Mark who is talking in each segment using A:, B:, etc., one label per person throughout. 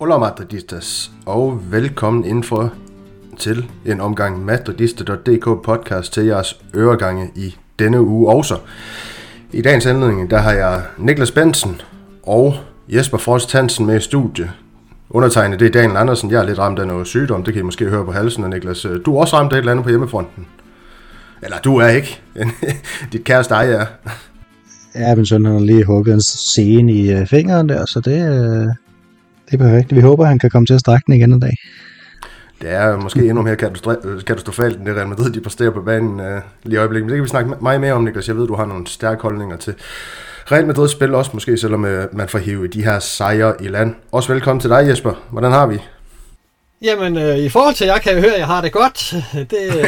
A: Hola Madridistas, og velkommen indenfor til en omgang madridista.dk podcast til jeres øregange i denne uge også. I dagens anledning, der har jeg Niklas Bensen og Jesper Frost Hansen med i studiet. Undertegnet, det er Daniel Andersen. Jeg er lidt ramt af noget sygdom, det kan I måske høre på halsen. Og Niklas, du er også ramt af et eller andet på hjemmefronten. Eller du er ikke. Dit kæreste ej er.
B: Ja, min søn har lige hugget en scene i øh, fingeren der, så det, øh, det er perfekt. Vi håber, han kan komme til at strække den igen en dag.
A: Det er måske endnu mere katastrofalt, end det Real Madrid, de præsterer på banen uh, lige i øjeblikket. Men det kan vi snakke meget mere om, Niklas. Jeg ved, du har nogle stærke holdninger til Real Madrid spil også, måske selvom uh, man får hive de her sejre i land. Også velkommen til dig, Jesper. Hvordan har vi?
C: Jamen, øh, i forhold til jeg kan jeg høre, at jeg har det godt. Det,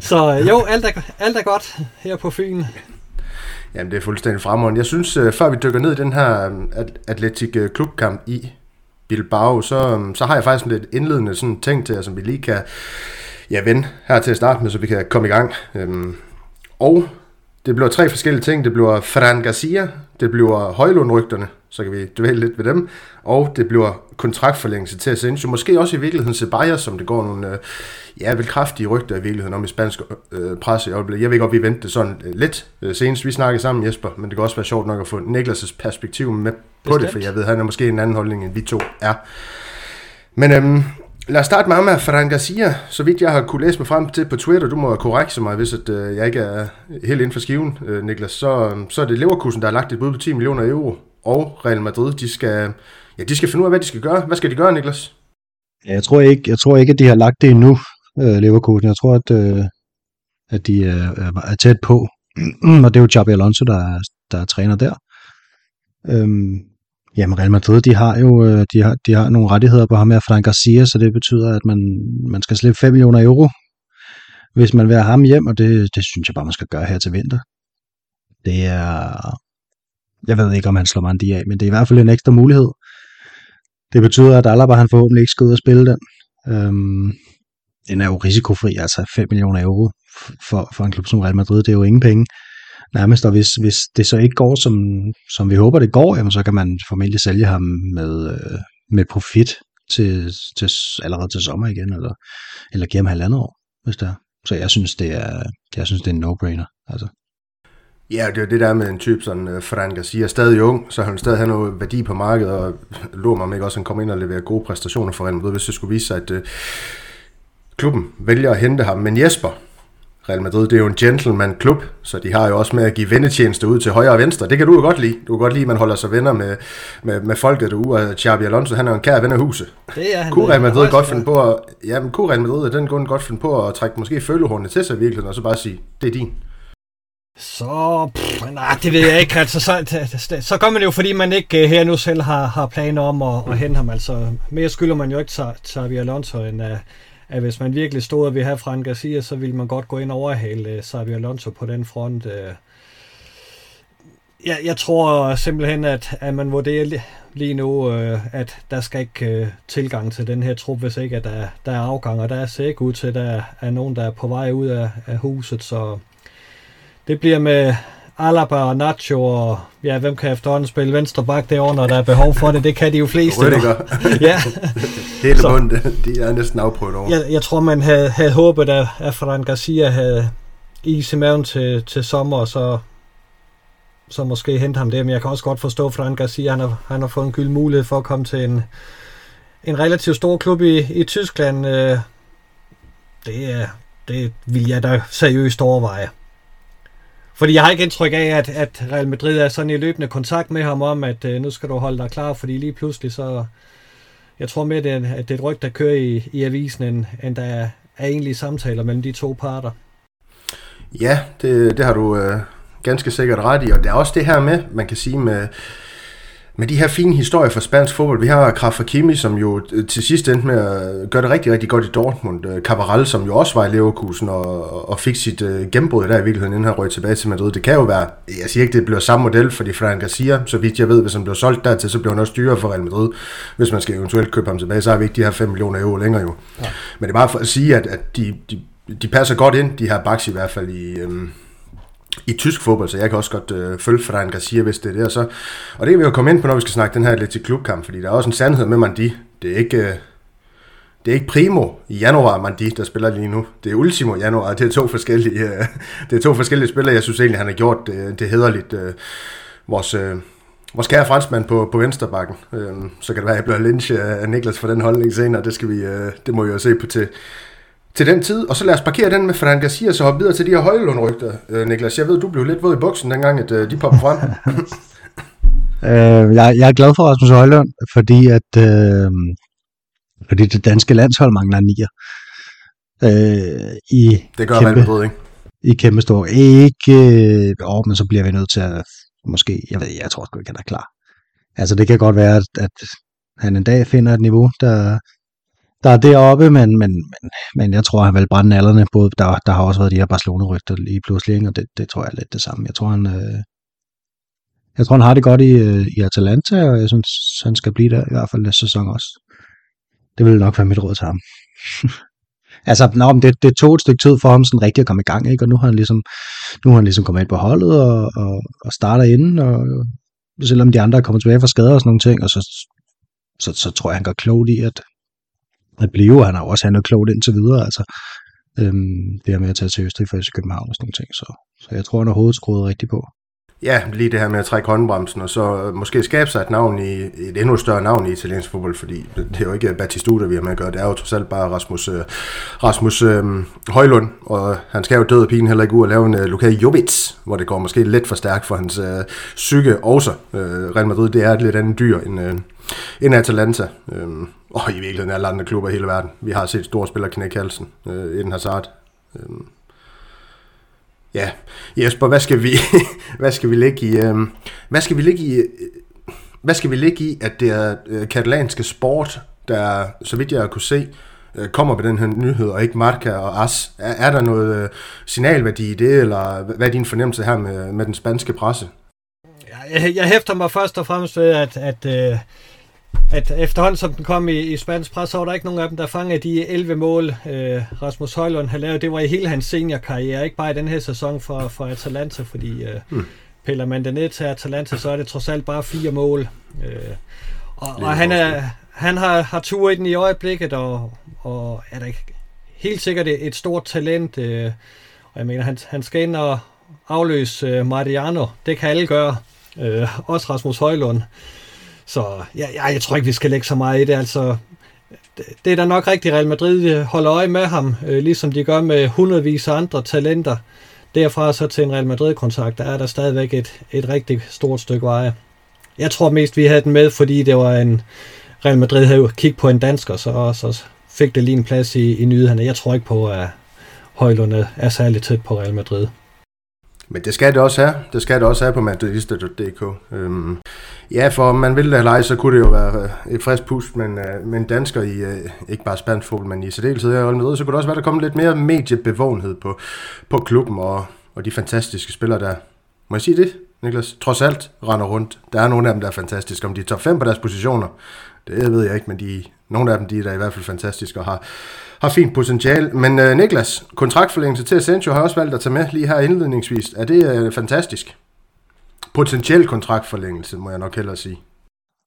C: så jo, alt er, alt er godt her på Fyn.
A: Jamen, det er fuldstændig fremragende. Jeg synes, uh, før vi dykker ned i den her Atletic Klubkamp i Bilbao, så, så har jeg faktisk lidt indledende sådan ting til jer, som vi lige kan ja, vende her til at starte med, så vi kan komme i gang. Um, og det bliver tre forskellige ting. Det bliver Fran Garcia, det bliver Højlund-rygterne, så kan vi dvæle lidt ved dem, og det bliver kontraktforlængelse til Asensio. Måske også i virkeligheden Ceballos, som det går nogle øh, ja, vel kraftige rygter i virkeligheden om i spansk øh, presse i øjeblikket. Jeg ved godt, vi ventede sådan øh, lidt øh, senest. Vi snakkede sammen, Jesper, men det kan også være sjovt nok at få Niklas' perspektiv med på Bestemt. det, for jeg ved, han er måske en anden holdning, end vi to er. Men øhm, Lad os starte med ham Ferran Garcia. Så vidt jeg har kunne læse mig frem til på Twitter, du må korrekte mig, hvis at, øh, jeg ikke er helt inden for skiven, øh, Niklas, så, øh, så er det Leverkusen, der har lagt et bud på 10 millioner euro, og Real Madrid, de skal, ja, de skal finde ud af, hvad de skal gøre. Hvad skal de gøre, Niklas?
B: Ja, jeg tror ikke, jeg tror ikke at de har lagt det endnu, øh, Leverkusen. Jeg tror, at, øh, at de er, er tæt på, og det er jo Xabi Alonso, der, er, der er træner der. Øhm, Jamen Real Madrid, de har jo øh, de har, de har nogle rettigheder på ham her, Frank Garcia, så det betyder, at man, man skal slippe 5 millioner euro, hvis man vil have ham hjem, og det, det synes jeg bare, man skal gøre her til vinter. Det er... Jeg ved ikke, om han slår Mandi af, men det er i hvert fald en ekstra mulighed. Det betyder, at Alaba han forhåbentlig ikke skal ud og spille den. Øhm, den er jo risikofri, altså 5 millioner euro for, for en klub som Real Madrid, det er jo ingen penge nærmest, og hvis, hvis det så ikke går, som, som vi håber, det går, jamen, så kan man formentlig sælge ham med, øh, med profit til, til, allerede til sommer igen, eller, eller give ham halvandet år, hvis det er. Så jeg synes, det er, jeg synes, det er en no-brainer. Altså.
A: Ja, det er det der med en type sådan uh, øh, Fran Garcia, stadig ung, så han stadig har noget værdi på markedet, og lå mig om ikke også, han kommer ind og leverer gode præstationer for Real Madrid, hvis det skulle vise sig, at uh, klubben vælger at hente ham. Men Jesper, Real Madrid, det er jo en gentleman-klub, så de har jo også med at give vennetjeneste ud til højre og venstre. Det kan du jo godt lide. Du kan godt lide, at man holder sig venner med, med, med folket derude, og Xabi Alonso, han er en kær ven af huset.
C: Det er han.
A: Kunne Real Madrid godt finde på at, ja, men kunne Real Madrid den grund godt finde på at trække måske følehornene til sig virkelig, og så bare sige, det er din.
C: Så, pff, nej, det ved jeg ikke. Altså, så, så gør man det jo, fordi man ikke øh, her nu selv har, har planer om at, at hente ham. Altså, mere skylder man jo ikke Xabi Alonso, end, uh, at hvis man virkelig stod og ville have Fran Garcia, så ville man godt gå ind og overhale øh, Xabi Alonso på den front. Øh. Jeg, jeg tror simpelthen, at, at man vurderer lige nu, øh, at der skal ikke tilgang til den her trup, hvis ikke at der, der er afgang, og der ser sikkert ud til, at der er nogen, der er på vej ud af, af huset, så det bliver med Alaba og Nacho, og ja, hvem kan efterhånden spille venstre bak derovre, når der er behov for det? Det kan de jo fleste.
A: Røddiger.
C: ja.
A: Hele bunden, de er næsten afprøvet over.
C: Jeg, jeg tror, man havde, havde håbet, at, at Fran Garcia havde is i maven til, til sommer, og så, så måske hente ham det. Men jeg kan også godt forstå, at Fran Garcia han har, han har fået en gyld mulighed for at komme til en, en relativt stor klub i, i Tyskland. Øh, det, er, det vil jeg da seriøst overveje. Fordi jeg har ikke indtryk af, at, at Real Madrid er sådan i løbende kontakt med ham om, at øh, nu skal du holde dig klar, fordi lige pludselig så... Jeg tror mere, det at det er et ryg, der kører i, i avisen, end, end der er, er egentlige samtaler mellem de to parter.
A: Ja, det, det har du øh, ganske sikkert ret i, og det er også det her med, man kan sige med med de her fine historier fra spansk fodbold. Vi har Kraft Kimi, som jo øh, til sidst endte med at gøre det rigtig, rigtig godt i Dortmund. Øh, Cabral, som jo også var i Leverkusen og, og fik sit uh, gennembrud der i virkeligheden, inden han røg tilbage til Madrid. Det kan jo være, jeg siger ikke, det bliver samme model for de Fran Garcia, så vidt jeg ved, hvis han bliver solgt dertil, så bliver han også dyrere for Real Madrid. Hvis man skal eventuelt købe ham tilbage, så har vi ikke de her 5 millioner euro længere jo. men det er bare for at sige, at, at de, de, de passer godt ind, de her backs i hvert fald i, øhm, i tysk fodbold, så jeg kan også godt øh, følge Fran Garcia, hvis det er det. Og, så, og det kan vi jo komme ind på, når vi skal snakke den her lidt til klubkamp, fordi der er også en sandhed med Mandi. Det er ikke... Øh, det er ikke primo i januar Mandi, der spiller lige nu. Det er ultimo januar. Det er to forskellige, øh, det er to forskellige spillere. Jeg synes egentlig, han har gjort det, det hederligt. Øh, vores, øh, vores kære franskmand på, på vensterbakken. Øh, så kan det være, at jeg bliver lynch af Niklas for den holdning senere. Det, skal vi, øh, det må vi jo se på til, til den tid. Og så lad os parkere den med Fran Garcia, så hoppe videre til de her højlundrygter. Øh, Niklas, jeg ved, du blev lidt våd i buksen dengang, at øh, de popper frem.
B: øh, jeg, jeg er glad for Rasmus Højlund, fordi at øh, fordi det danske landshold mangler nier.
A: Øh, i det gør kæmpe, Madrid, ikke?
B: I kæmpe stor. Ikke, øh, åh, men så bliver vi nødt til at, måske, jeg ved, jeg tror sgu ikke, han er klar. Altså, det kan godt være, at, at han en dag finder et niveau, der, der er deroppe, men, men, men, men jeg tror, han vil brænde alderne. Både, der, der har også været de her Barcelona-rygter lige pludselig, og det, det tror jeg er lidt det samme. Jeg tror, han, øh, jeg tror, han har det godt i, øh, i Atalanta, og jeg synes, han skal blive der i hvert fald næste sæson også. Det vil nok være mit råd til ham. altså, nå, men det, det tog et stykke tid for ham sådan rigtig at komme i gang, ikke? og nu har han ligesom, nu har han ligesom kommet ind på holdet og, og, og starter inden, og selvom de andre er kommet tilbage fra skader og sådan nogle ting, og så, så, så tror jeg, han gør klogt i at, at blive, han har også handlet klogt indtil videre, altså øhm, det her med at tage til Østrig for København og sådan nogle ting, så, så jeg tror, han har hovedet skruet rigtigt på.
A: Ja, lige det her med at trække håndbremsen, og så øh, måske skabe sig et navn i, et endnu større navn i italiensk fodbold, fordi det er jo ikke Batistuta, vi har med at gøre, det er jo trods alt bare Rasmus, øh, Rasmus øhm, Højlund, og han skal jo døde pigen heller ikke ud og lave en øh, Luka Jovic, hvor det går måske lidt for stærkt for hans øh, psyke også. Øh, Real Madrid, det er et lidt andet dyr end, øh, end Atalanta, øh, og i virkeligheden alle andre klubber i hele verden. Vi har set store spillere knække halsen, i Eden Hazard, Øh, Ja, Jesper, hvad skal vi, øhm, hvad skal vi lægge i, øh, hvad skal vi lægge i, hvad skal vi lægge i, at det er øh, katalanske sport, der, så vidt jeg kunne se, øh, kommer med den her nyhed, og ikke Marca og As. Er, er der noget øh, signalværdi i det, eller hvad er din fornemmelse her med, med den spanske presse?
C: Jeg, jeg hæfter mig først og fremmest ved, at, at øh, at efterhånden som den kom i, i spansk pres, så var der ikke nogen af dem, der fangede de 11 mål, øh, Rasmus Højlund har lavet. Det var i hele hans seniorkarriere, ikke bare i den her sæson for, for Atalanta, fordi øh, mm. piller man det ned til Atalanta, så er det trods alt bare fire mål. Øh, og, og han, er, han har, har tur i den i øjeblikket, og, og er der helt sikkert et, stort talent. Øh, og jeg mener, han, han skal ind og afløse øh, Mariano. Det kan alle gøre. Øh, også Rasmus Højlund. Så ja, ja, jeg tror ikke, vi skal lægge så meget i det. Altså, det, er da nok rigtigt, Real Madrid øh, holder øje med ham, øh, ligesom de gør med hundredvis af andre talenter. Derfra så til en Real Madrid-kontrakt, der er der stadigvæk et, et rigtig stort stykke veje. Jeg tror mest, vi havde den med, fordi det var en Real Madrid havde kigget på en dansker, så, så fik det lige en plads i, i nyhederne. Jeg tror ikke på, at Højlund er særligt tæt på Real Madrid.
A: Men det skal det også have. Det skal det også have på madridista.dk. Øhm, ja, for om man vil det eller så kunne det jo være øh, et frisk pust, men, øh, men dansker i, øh, ikke bare spansk fodbold, men i særdeleshed her i så kunne det også være, der kom lidt mere mediebevågenhed på, på klubben og, og de fantastiske spillere der. Må jeg sige det, Niklas? Trods alt render rundt. Der er nogle af dem, der er fantastiske. Om de er top 5 på deres positioner, det ved jeg ikke, men de, nogle af dem de er da i hvert fald fantastiske og har, har fint potentiale. Men øh, Niklas, kontraktforlængelse til Asensio har jeg også valgt at tage med lige her indledningsvis. Er det øh, fantastisk? Potentiel kontraktforlængelse, må jeg nok hellere sige.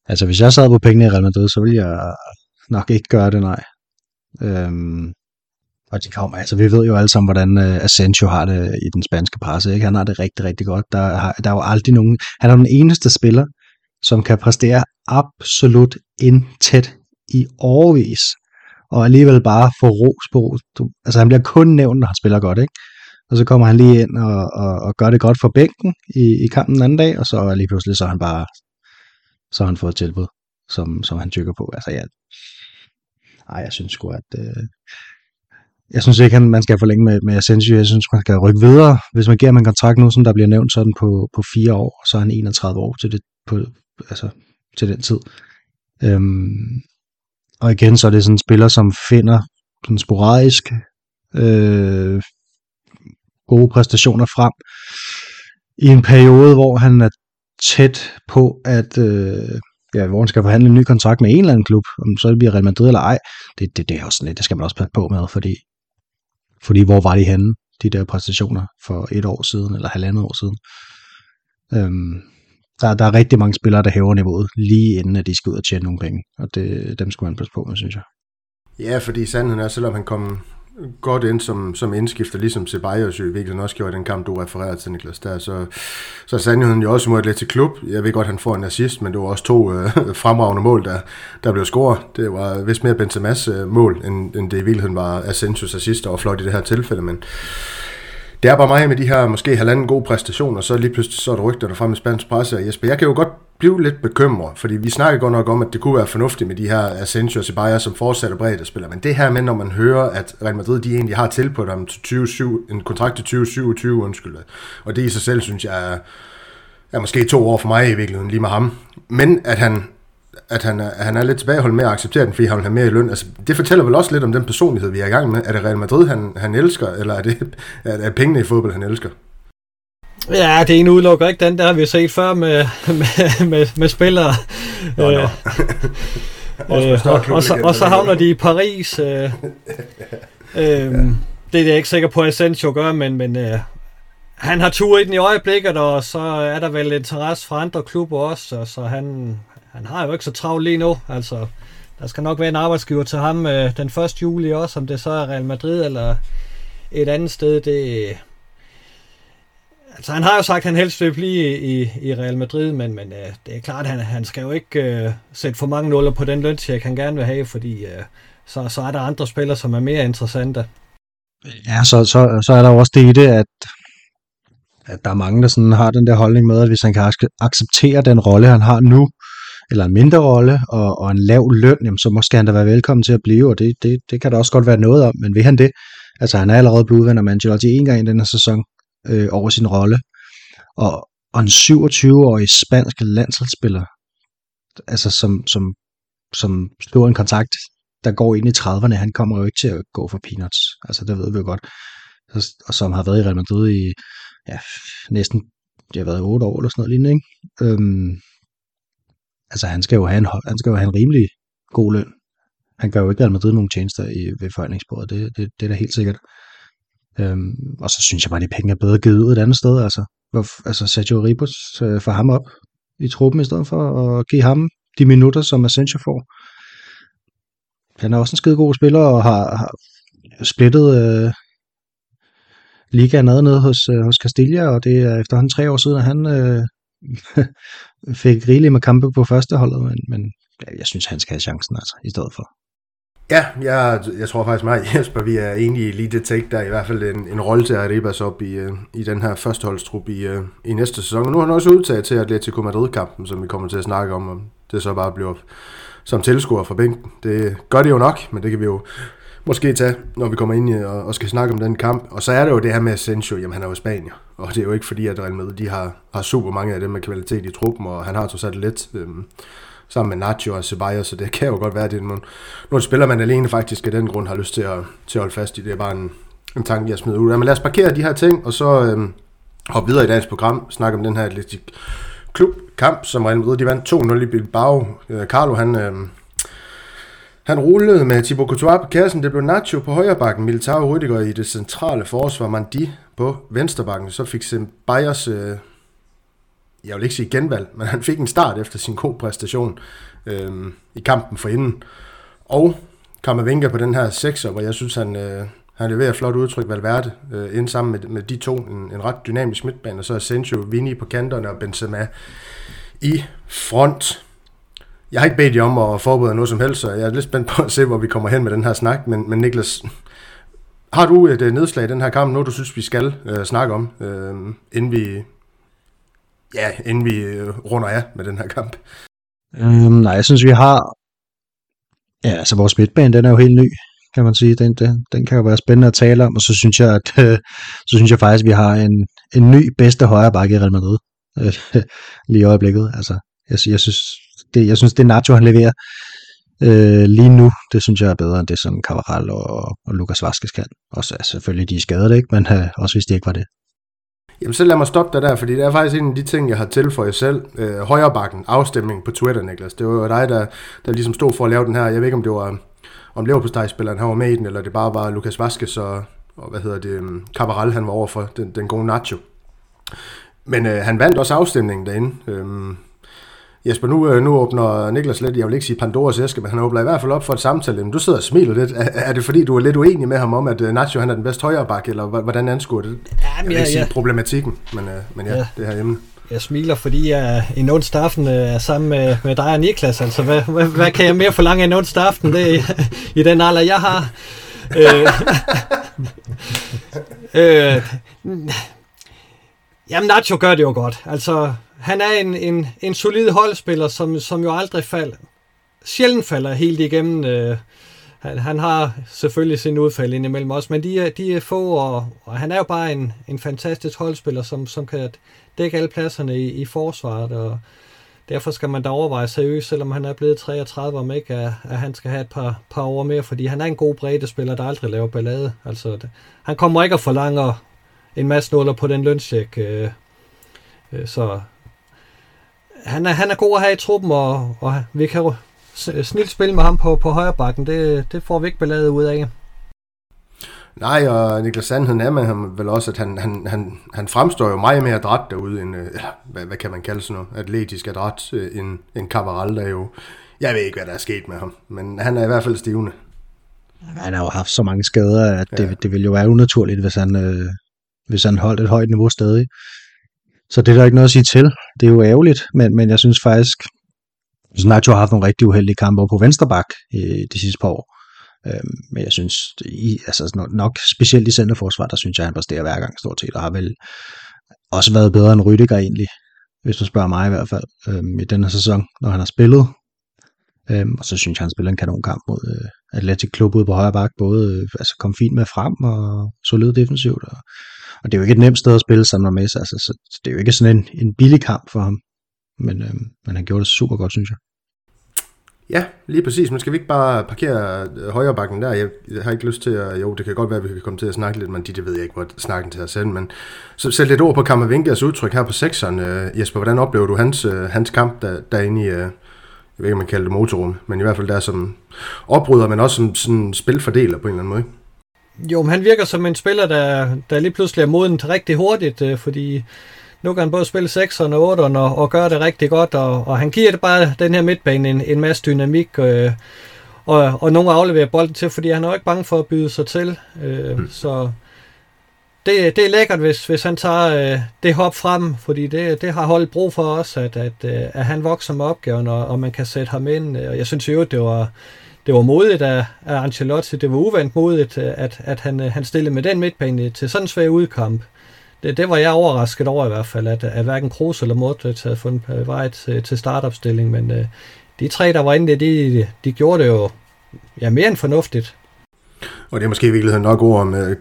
B: Altså, hvis jeg sad på pengene i Real Madrid, så ville jeg nok ikke gøre det, nej. Øhm, og de kommer, altså vi ved jo alle sammen, hvordan uh, Asensio har det i den spanske presse, ikke? Han har det rigtig, rigtig godt. Der, har, der er jo aldrig nogen, han er den eneste spiller, som kan præstere absolut intet i årvis, og alligevel bare få ros på ros. Du, altså han bliver kun nævnt, når han spiller godt, ikke? Og så kommer han lige ind og, og, og gør det godt for bænken i, i kampen den anden dag, og så lige pludselig så er han bare, så har han fået et tilbud, som, som han tykker på. Altså ja, ej, jeg synes sgu, at øh, jeg synes ikke, at man skal forlænge med, med Asensio. Jeg synes, man skal rykke videre. Hvis man giver ham en kontrakt nu, som der bliver nævnt sådan på, på fire år, så er han 31 år til, det, på, altså, til den tid. Øhm, og igen, så er det sådan en spiller, som finder sådan sporadisk øh, gode præstationer frem i en periode, hvor han er tæt på at, øh, ja, hvor han skal forhandle en ny kontrakt med en eller anden klub, om så det bliver Real Madrid eller ej, det, det, det er også lidt, det skal man også passe på med, fordi, fordi hvor var de henne, de der præstationer for et år siden, eller halvandet år siden. Øhm, der, der er rigtig mange spillere, der hæver niveauet, lige inden at de skal ud og tjene nogle penge, og det, dem skulle man passe på med, synes jeg.
A: Ja, fordi sandheden er, selvom han kom godt ind som, som indskifter, ligesom Ceballos jo i virkeligheden også gjorde i den kamp, du refererede til, Niklas, der, så, så sandheden jo også mod lidt til klub. Jeg ved godt, han får en assist, men det var også to øh, fremragende mål, der, der blev scoret. Det var vist mere Benzema's øh, mål, end, end det i virkeligheden var Asensios assist, der var flot i det her tilfælde, men det er bare mig med de her måske halvanden gode præstationer, så lige pludselig så er der rygter der frem i spansk presse, og Jesper, jeg kan jo godt blive lidt bekymret, fordi vi snakker godt nok om, at det kunne være fornuftigt med de her Asensio og Ceballos, som fortsætter bredt spiller, men det her med, når man hører, at Real Madrid, de egentlig har til på dem til 27, en kontrakt til 2027, undskyld, og det i sig selv, synes jeg, er, er måske to år for mig i virkeligheden, lige med ham, men at han at han er, han er lidt tilbageholdt med at acceptere den, fordi han vil have mere i løn. Altså, det fortæller vel også lidt om den personlighed, vi er i gang med. Er det Real Madrid, han, han elsker, eller er det er, er pengene i fodbold, han elsker?
C: Ja, det ene udelukker ikke den, der har vi set før med, med, med, med spillere. Nå, nå. øh, og, og, så, og så havner de i Paris. Øh, øh, ja. Det er jeg ikke sikker på, at Asensio gør, men, men øh, han har tur i den i øjeblikket, og så er der vel interesse fra andre klubber også, så han, han har jo ikke så travlt lige nu. Altså, der skal nok være en arbejdsgiver til ham øh, den 1. juli også, om det så er Real Madrid eller et andet sted. Det, altså, han har jo sagt, at han helst vil blive i, i Real Madrid, men, men øh, det er klart, at han, han skal jo ikke øh, sætte for mange nuller på den løntjek, han gerne vil have, fordi øh, så, så er der andre spillere, som er mere interessante.
B: Ja, så, så, så er der jo også det i det, at, at der er mange, der sådan har den der holdning med, at hvis han kan acceptere den rolle, han har nu, eller en mindre rolle og, og en lav løn, jamen, så måske han da være velkommen til at blive, og det, det, det kan der også godt være noget om, men vil han det? Altså han er allerede blevet udvendt af Ancelotti en gang i denne sæson øh, over sin rolle, og, og en 27-årig spansk landsholdsspiller, altså som, som, som slår en kontakt, der går ind i 30'erne, han kommer jo ikke til at gå for peanuts, altså det ved vi jo godt, og som har været i Real Madrid i ja, næsten det har været 8 år eller sådan noget lignende, ikke? Øhm, altså han skal jo have en, han skal jo have en rimelig god løn. Han gør jo ikke Real Madrid nogen tjenester i, ved forhandlingsbordet, det, det, det er da helt sikkert. Øhm, og så synes jeg bare, at de penge er bedre givet ud et andet sted. Altså, hvor, altså Sergio Ribos øh, får ham op i truppen, i stedet for at give ham de minutter, som Asensio får. Han er også en skide god spiller, og har, har splittet øh, ligaen ad nede hos, øh, hos Castilla, og det er efterhånden tre år siden, at han øh, fik rigeligt med kampe på førsteholdet, men, men jeg synes, han skal have chancen altså, i stedet for.
A: Ja, jeg, jeg tror faktisk mig Jesper, vi er enige lige det take, der er i hvert fald en, en rolle til at Arribas op i, øh, i den her førsteholdstrup i, øh, i næste sæson. Og nu har han også udtaget til Atletico Madrid-kampen, som vi kommer til at snakke om, om det så bare bliver som tilskuer fra bænken. Det gør det jo nok, men det kan vi jo måske tage, når vi kommer ind og, og skal snakke om den kamp. Og så er det jo det her med Asensio, jamen han er jo Spanier, og det er jo ikke fordi, at Real Madrid de har, har super mange af dem med kvalitet i truppen, og han har trods alt lidt øhm, sammen med Nacho og Ceballos, så det kan jo godt være, at det er nogle, nogle spiller, man alene faktisk af den grund har lyst til at, til at holde fast i. Det er bare en, en tanke, jeg smider ud. Men lad os parkere de her ting, og så øhm, hoppe videre i dagens program, snakke om den her Atletic Klub kamp, som Real Madrid de vandt 2-0 i Bilbao. Øh, Carlo, han... Øhm, han rullede med Thibaut Courtois på kassen. Det blev Nacho på højre bakken, Militao og Rüdiger i det centrale forsvar, Mandi på venstre bakken. Så fik Bayers, øh, jeg vil ikke sige genvalg, men han fik en start efter sin god præstation øh, i kampen for inden. Og Kammervinga på den her sekser, hvor jeg synes, han, øh, han leverer flot udtryk Valverde øh, ind sammen med, med de to. En, en ret dynamisk midtbane, og så er Asensio, Vini på kanterne og Benzema i front. Jeg har ikke bedt jer om at forberede noget som helst, så jeg er lidt spændt på at se, hvor vi kommer hen med den her snak. Men, men Niklas, har du et øh, nedslag i den her kamp, noget du synes, vi skal øh, snakke om, øh, inden vi, ja, inden vi øh, runder af med den her kamp?
B: Øhm, nej, jeg synes, vi har... Ja, altså vores midtbane, den er jo helt ny, kan man sige. Den, den, den kan jo være spændende at tale om, og så synes jeg, at, øh, så synes jeg faktisk, at vi har en, en ny bedste højre bakke i Real Madrid. Øh, lige i øjeblikket. Altså, jeg, jeg synes, det, jeg synes, det Nacho, han leverer øh, lige nu, det synes jeg er bedre end det, som Cavaral og, og Lucas Vaskes kan. Også altså, selvfølgelig, de er skadet, ikke? men øh, også hvis det ikke var det.
A: Jamen så lad mig stoppe dig der, fordi det er faktisk en af de ting, jeg har tilføjet selv. Øh, højrebakken, afstemning på Twitter, Niklas. Det var jo dig, der, der ligesom stod for at lave den her. Jeg ved ikke, om det var om Leverpostej-spilleren, han var med i den, eller det bare var Lukas Vaskes og, og hvad hedder det, øhm, um, Cabral, han var over for den, den gode Nacho. Men øh, han vandt også afstemningen derinde. Øhm, Jesper, nu, øh, nu åbner Niklas lidt, jeg vil ikke sige Pandoras æske, men han åbner i hvert fald op for et samtale. Men du sidder og smiler lidt. Er, er det fordi, du er lidt uenig med ham om, at øh, Nacho han er den bedste højreback, eller hvordan anskuer det?
C: Ja,
A: jeg vil ikke sige ja. problematikken, men, øh, men ja, ja, det her hjemme.
C: Jeg smiler, fordi jeg en onsdag aften er sammen med, med dig og Niklas. Altså, hvad, hvad, hvad kan jeg mere forlange en onsdag aften det, i, i den alder, jeg har? øh, øh, jamen, Nacho gør det jo godt. Altså, han er en, en, en solid holdspiller, som, som jo aldrig falder, sjældent falder helt igennem. Øh, han, han har selvfølgelig sin udfald indimellem også, men de er, de er få, og, og han er jo bare en, en fantastisk holdspiller, som, som kan dække alle pladserne i, i forsvaret, og derfor skal man da overveje seriøst, selvom han er blevet 33, om ikke at, at han skal have et par, par år mere, fordi han er en god breddespiller, der aldrig laver ballade. Altså, det, han kommer ikke at forlange en masse nuller på den lønsjek, øh, øh, så han er, han er god at have i truppen, og, og vi kan snilt spille med ham på, på højre bakken. Det, det får vi ikke ballade ud af.
A: Nej, og Niklas Sandheden er med ham vel også, at han, han, han, han fremstår jo meget mere adræt derude, end, eller, hvad, hvad kan man kalde sådan noget, atletisk adræt, øh, end, end Cavaral, der jo, jeg ved ikke, hvad der er sket med ham, men han er i hvert fald stivende.
B: Han har jo haft så mange skader, at det, ja. det ville jo være unaturligt, hvis han, øh, hvis han holdt et højt niveau stadig. Så det er der ikke noget at sige til. Det er jo ærgerligt, men, men jeg synes faktisk, Nacho har haft nogle rigtig uheldige kampe på vensterbak øh, de sidste par år. Øh, men jeg synes, i, altså nok specielt i centerforsvar, der synes jeg, han præsterer hver gang stort set, og har vel også været bedre end Rydiger egentlig, hvis du spørger mig i hvert fald, øh, i her sæson, når han har spillet. Øh, og så synes jeg, han spiller en kanonkamp mod øh, Atletic Klub ude på højre bak, både øh, altså kom fint med frem og solid defensivt, og og det er jo ikke et nemt sted at spille sammen med sig, altså, så det er jo ikke sådan en, en billig kamp for ham. Men, øh, men han gjorde det super godt, synes jeg.
A: Ja, lige præcis. Men skal vi ikke bare parkere højrebakken højre bakken der? Jeg, har ikke lyst til at... Jo, det kan godt være, at vi kan komme til at snakke lidt, men det, det ved jeg ikke, hvor snakken til at sende. Men så sæt lidt ord på Kammervinkers udtryk her på sekseren. Øh, Jesper, hvordan oplever du hans, øh, hans kamp der, derinde i... Øh, jeg ved ikke, om man kalder det motorrum, men i hvert fald der som opbryder, men også som sådan spilfordeler på en eller anden måde.
C: Jo, men han virker som en spiller, der, der lige pludselig er moden rigtig hurtigt, øh, fordi nu kan han både spille 6'eren og 8'eren og, og gøre det rigtig godt, og, og han giver det bare den her midtbane en, en masse dynamik, øh, og, og nogen afleverer bolden til, fordi han er jo ikke bange for at byde sig til. Øh, mm. Så det, det er lækkert, hvis, hvis han tager øh, det hop frem, fordi det, det har holdt brug for os, at, at, øh, at han vokser med opgaven, og, og man kan sætte ham ind. Og jeg synes jo, det var det var modigt af, af Ancelotti. Det var uvandt modigt, øh, at, at han, øh, han stillede med den midtbane til sådan en svær udkamp. Det, det var jeg overrasket over i hvert fald, at, at hverken Kroos eller Modric havde fundet vej til, til startopstilling, men uh, de tre, der var inde, de, de gjorde det jo ja, mere end fornuftigt.
A: Og det er måske i virkeligheden nok ord om uh,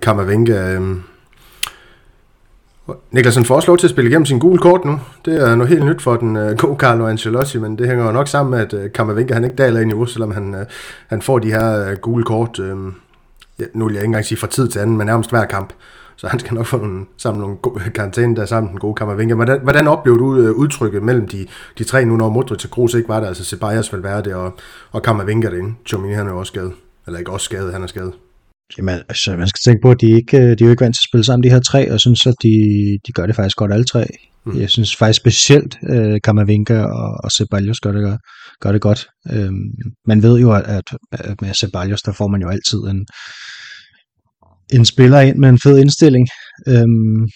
A: Niklas, får også lov til at spille igennem sin gule kort nu. Det er noget helt nyt for den øh, gode Carlo Ancelotti, men det hænger jo nok sammen med, at øh, Kammervenke han ikke daler ind i niveau, selvom han, øh, han får de her øh, gule kort, øh, ja, nu vil jeg ikke engang sige fra tid til anden, men nærmest hver kamp. Så han skal nok få nogle, sammen nogle karantæne der sammen den gode Kammervenke. Hvordan, hvordan oplever du øh, udtrykket mellem de, de tre nu, når Modric og Kroos ikke var der, altså Ceballos, Valverde og, og Kammervenke derinde? Chomini han er jo også skadet. Eller ikke også skadet, han er skadet.
B: Jamen, altså, man skal tænke på, at de, ikke, de er jo ikke vant til at spille sammen, de her tre, og synes, at de, de gør det faktisk godt alle tre. Mm. Jeg synes faktisk specielt, uh, Kamavinga og, og Ceballos gør det, gør det godt. Um, man ved jo, at, at med Ceballos, der får man jo altid en, en spiller ind med en fed indstilling, um,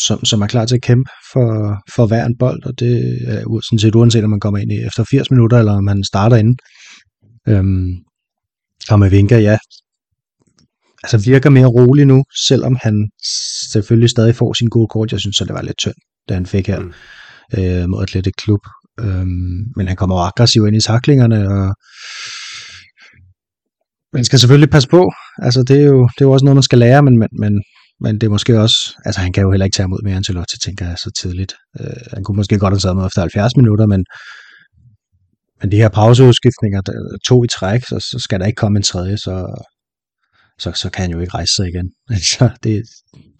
B: som, som er klar til at kæmpe for, for hver en bold, og det er sådan set uanset, om man kommer ind i efter 80 minutter, eller om man starter inden. Um, Kamavinga, ja, altså virker mere rolig nu, selvom han selvfølgelig stadig får sin gode kort. Jeg synes, at det var lidt tyndt, da han fik her mm. øh, mod Athletic Klub. Øhm, men han kommer aggressiv ind i taklingerne, og man skal selvfølgelig passe på. Altså, det er jo, det er jo også noget, man skal lære, men, men, men, men det er måske også... Altså, han kan jo heller ikke tage imod mere Ancelotti, tænker jeg, så tidligt. Øh, han kunne måske godt have taget med efter 70 minutter, men, men de her pauseudskiftninger, to i træk, så, så skal der ikke komme en tredje, så, så, så kan han jo ikke rejse sig igen. Altså, det,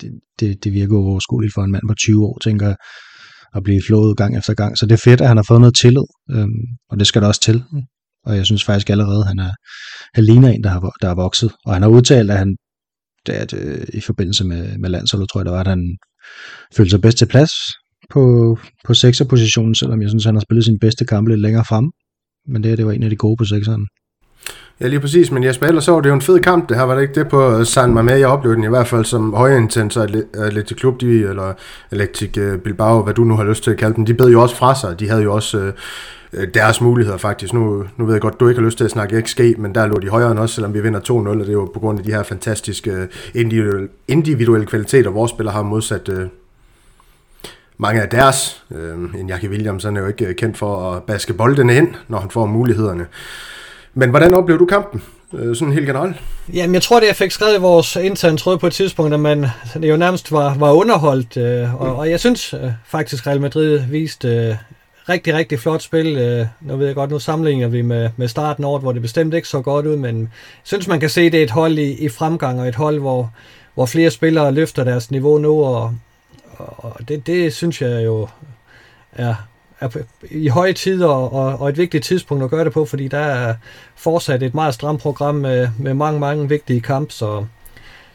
B: det, det, det virker overskueligt for en mand på 20 år, tænker jeg, at blive flået gang efter gang. Så det er fedt, at han har fået noget tillid, øhm, og det skal der også til. Og jeg synes faktisk allerede, at han, er, han ligner en, der har, der er vokset. Og han har udtalt, at han det at, øh, i forbindelse med, med landsholdet, tror jeg, der var, at han følte sig bedst til plads på, på sekserpositionen, selvom jeg synes, han har spillet sin bedste kamp lidt længere frem. Men det, det var en af de gode på sekseren.
A: Ja, lige præcis, men jeg ellers så, det er jo en fed kamp, det her, var det ikke det på øh, San Mamé, jeg oplevede den i hvert fald som højintens Atletic Klub, de, eller Atletic øh, Bilbao, hvad du nu har lyst til at kalde dem, de bed jo også fra sig, de havde jo også øh, øh deres muligheder faktisk. Nu, nu ved jeg godt, du ikke har lyst til at snakke XG, men der lå de højere end os, selvom vi vinder 2-0, og det er jo på grund af de her fantastiske individuelle, individuelle kvaliteter, vores spillere har modsat øh, mange af deres. Øh, en Jackie Williams han er jo ikke kendt for at baske boldene ind, når han får mulighederne. Men hvordan oplever du kampen? Øh, sådan helt generelt?
C: Jamen, jeg tror, det jeg fik skrevet i vores interne tråd på et tidspunkt, at man det jo nærmest var, var underholdt. Øh, og, mm. og jeg synes øh, faktisk, Real Madrid viste øh, rigtig, rigtig flot spil. Øh, nu ved jeg godt, nu sammenligner vi med, med starten over, hvor det bestemt ikke så godt ud, men jeg synes, man kan se, det er et hold i, i fremgang, og et hold, hvor, hvor flere spillere løfter deres niveau nu, og, og det, det synes jeg jo er, er i høje tider og, og et vigtigt tidspunkt at gøre det på, fordi der er fortsat et meget stramt program med, med mange, mange vigtige kampe, så,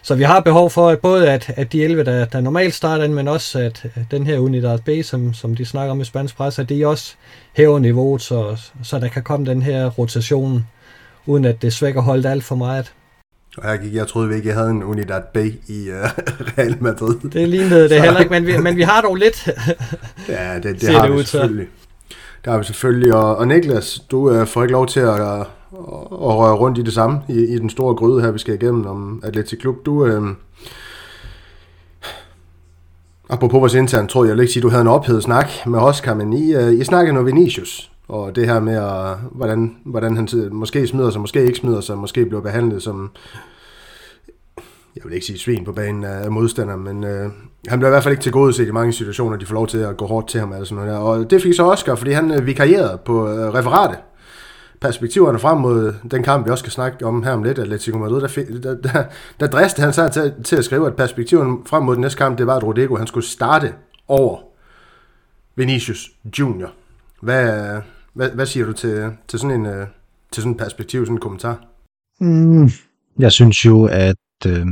C: så vi har behov for at både, at, at de 11, der, der normalt starter, men også at den her Unidad B, som, som de snakker om i spansk pres, at de også hæver niveauet, så, så der kan komme den her rotation, uden at det svækker holdet alt for meget.
A: Og her gik jeg troede ikke, jeg havde en Unidad B i uh, Real Madrid.
C: Det lignede det heller ikke, men vi, men vi har dog lidt.
A: ja, det, det har det vi selvfølgelig. Det har vi selvfølgelig. Og, og Niklas, du uh, får ikke lov til at, uh, at røre rundt i det samme, i, i den store gryde her, vi skal igennem om Atletic Klub. Du, uh, apropos vores intern, tror jeg, jeg vil ikke sige, at du havde en ophedet snak med Oscar, men I, uh, I snakkede noget Vinicius. Og det her med, at, hvordan, hvordan han måske smider sig, måske ikke smider sig, måske bliver behandlet som, jeg vil ikke sige svin på banen af modstander, men øh, han bliver i hvert fald ikke til gode set i mange situationer, de får lov til at gå hårdt til ham. Eller sådan noget der. Og det fik så Oscar, fordi han øh, vikarierede på øh, referatet. Perspektiverne frem mod den kamp, vi også skal snakke om her om lidt, Atletico Madrid, der, fik, der, der, der dristede han sig til, til at skrive, at perspektiverne frem mod den næste kamp, det var, at Rodrigo han skulle starte over Vinicius Junior. Hvad, hvad, hvad siger du til, til sådan en øh, til sådan en perspektiv, sådan en kommentar?
B: Mm, jeg synes jo, at øh,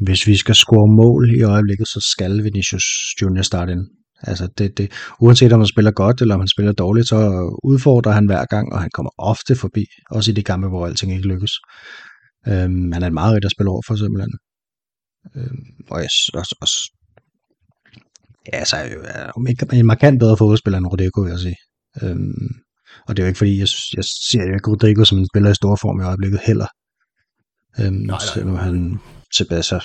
B: hvis vi skal score mål i øjeblikket, så skal Vinicius Junior starte ind. Altså det, det, uanset om han spiller godt eller om han spiller dårligt, så udfordrer han hver gang, og han kommer ofte forbi, også i de kampe, hvor alting ikke lykkes. Øhm, han er en meget rigtig at spille over for simpelthen. Øhm, og jeg også, også ja, så er jo om ikke en markant bedre fodboldspiller end Rodrigo, vil jeg sige. Øhm, og det er jo ikke fordi, jeg, jeg ser jo ikke Rodrigo som en spiller i stor form i øjeblikket heller. Øhm, nej, nej. Han tilbage sig.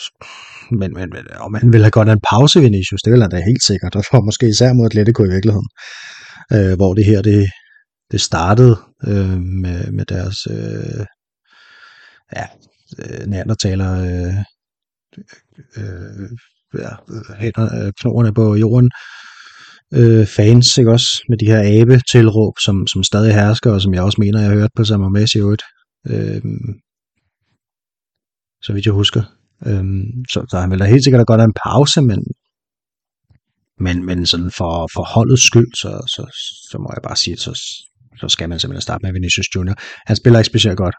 B: Men, men, men om han vil have godt en pause, Vinicius, det vil han da helt sikkert. Og for måske især mod Atletico i virkeligheden. Øh, hvor det her, det, det startede øh, med, med deres øh, ja, øh, neandertaler øh, øh, ja, hænder, øh, knoerne på jorden øh, fans, ikke også, med de her abe-tilråb, som, som stadig hersker, og som jeg også mener, jeg har hørt på Samer Messi i øvrigt. Øh, så vidt jeg husker. Øh, så, så han vel da helt sikkert godt en pause, men, men, men sådan for, for holdets skyld, så, så, så må jeg bare sige, så, så skal man simpelthen starte med Vinicius Junior. Han spiller ikke specielt godt.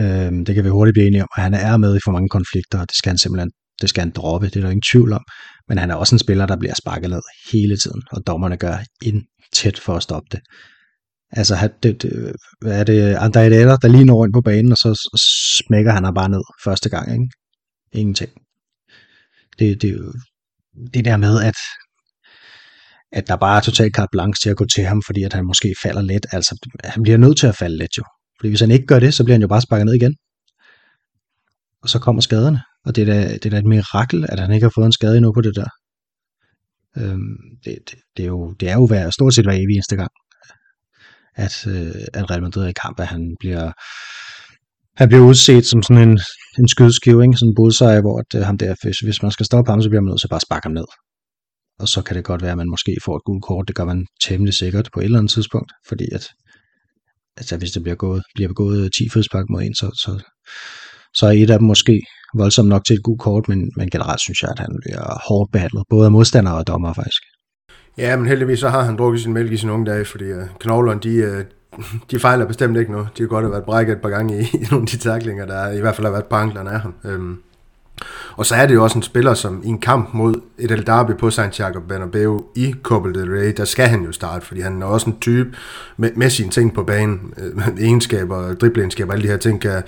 B: Øhm, det kan vi hurtigt blive enige om, og han er med i for mange konflikter, og det skal han simpelthen det skal han droppe, det er der ingen tvivl om. Men han er også en spiller, der bliver sparket ned hele tiden, og dommerne gør intet for at stoppe det. Altså, det, det, hvad er det, André Herrera, der lige når ind på banen, og så, så smækker han bare ned første gang, ikke? Ingenting. Det, det, det der med, at, at der bare er totalt carte blanche til at gå til ham, fordi at han måske falder let. Altså, han bliver nødt til at falde let jo. Fordi hvis han ikke gør det, så bliver han jo bare sparket ned igen. Og så kommer skaderne. Og det er, da, det er da et mirakel, at han ikke har fået en skade endnu på det der. Øhm, det, det, det, er jo, det er jo hver, stort set hver evig eneste gang, at, øh, at Real Madrid er i kamp, at han bliver, han bliver udset som sådan en, en skydeskive, ikke? sådan en bullseye, hvor at, øh, ham der, hvis, hvis man skal stoppe ham, så bliver man nødt til at bare sparke ham ned. Og så kan det godt være, at man måske får et gult kort. Det gør man temmelig sikkert på et eller andet tidspunkt, fordi at altså, hvis det bliver, gået, bliver begået 10 frispark mod en, så, så, så er et af dem måske voldsomt nok til et godt kort, men, men generelt synes jeg, at han bliver hårdt behandlet, både af modstandere og dommer faktisk.
A: Ja, men heldigvis så har han drukket sin mælk i sine unge dage, fordi øh, knoglerne, de, øh, de fejler bestemt ikke noget. De har godt have været brækket et par gange i, i nogle af de taklinger, der i hvert fald har været på anklerne af ham. Øhm. og så er det jo også en spiller, som i en kamp mod et El Derby på Santiago Bernabeu i Copa del Rey, der skal han jo starte, fordi han er også en type med, med sine ting på banen, øh, egenskaber, dribleegenskaber, alle de her ting kan,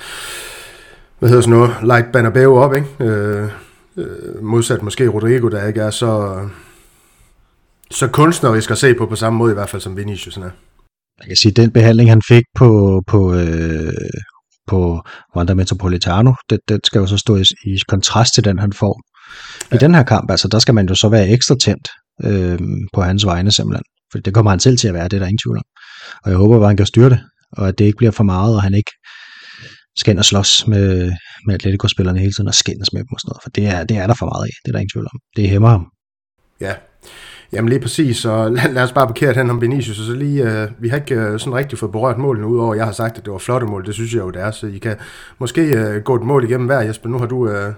A: hvad hedder sådan noget, light Bernabeu op, ikke? Øh, øh, modsat måske Rodrigo, der ikke er så, så kunstnerisk at se på på samme måde i hvert fald som Vinicius er.
B: Jeg kan sige, at den behandling, han fik på, på, øh, på Wanda Metropolitano, det, det skal jo så stå i, i kontrast til den, han får ja. i den her kamp. Altså, der skal man jo så være ekstra tændt øh, på hans vegne simpelthen. For det kommer han selv til at være, det er der ingen tvivl om. Og jeg håber, at han kan styre det, og at det ikke bliver for meget, og han ikke skal ind og slås med, med Atletico-spillerne hele tiden og skændes med dem og sådan noget. For det er, det er der for meget af, det er der ingen tvivl om. Det hæmmer ham.
A: Ja, Jamen lige præcis, så lad, lad os bare parkere hen om Vinicius, og så lige, øh, vi har ikke øh, sådan rigtig fået berørt målene, udover jeg har sagt, at det var flotte mål, det synes jeg jo det er, så I kan måske øh, gå et mål igennem hver, Jesper, nu har du øh,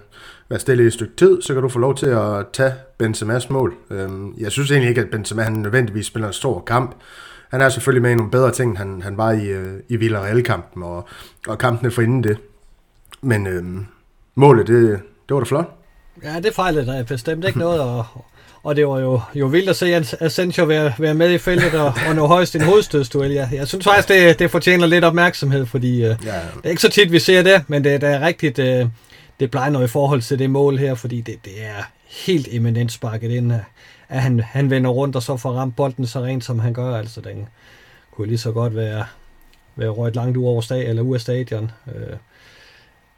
A: været stille i et stykke tid, så kan du få lov til at tage Benzema's mål. Øh, jeg synes egentlig ikke, at Benzema han nødvendigvis spiller en stor kamp, han er selvfølgelig med i nogle bedre ting, han, han var i, øh, i Villarreal-kampen, og, og kampene for inden det. Men uh, målet, det, det var da flot.
C: Ja, det fejlede der bestemt ikke noget, og, og det var jo, jo vildt at se Asensio være, være med i feltet og, og nå højst en hovedstødsduel. Jeg, jeg synes faktisk, det, det fortjener lidt opmærksomhed, fordi uh, ja. det er ikke så tit, vi ser det, men det, det er rigtigt, uh, det plejer noget i forhold til det mål her, fordi det, det er helt eminent sparket ind, at han, han vender rundt og så får ramt bolden så rent, som han gør. Altså, den kunne lige så godt være, Øh, være røget langt ud over stad, eller ud af stadion. Øh,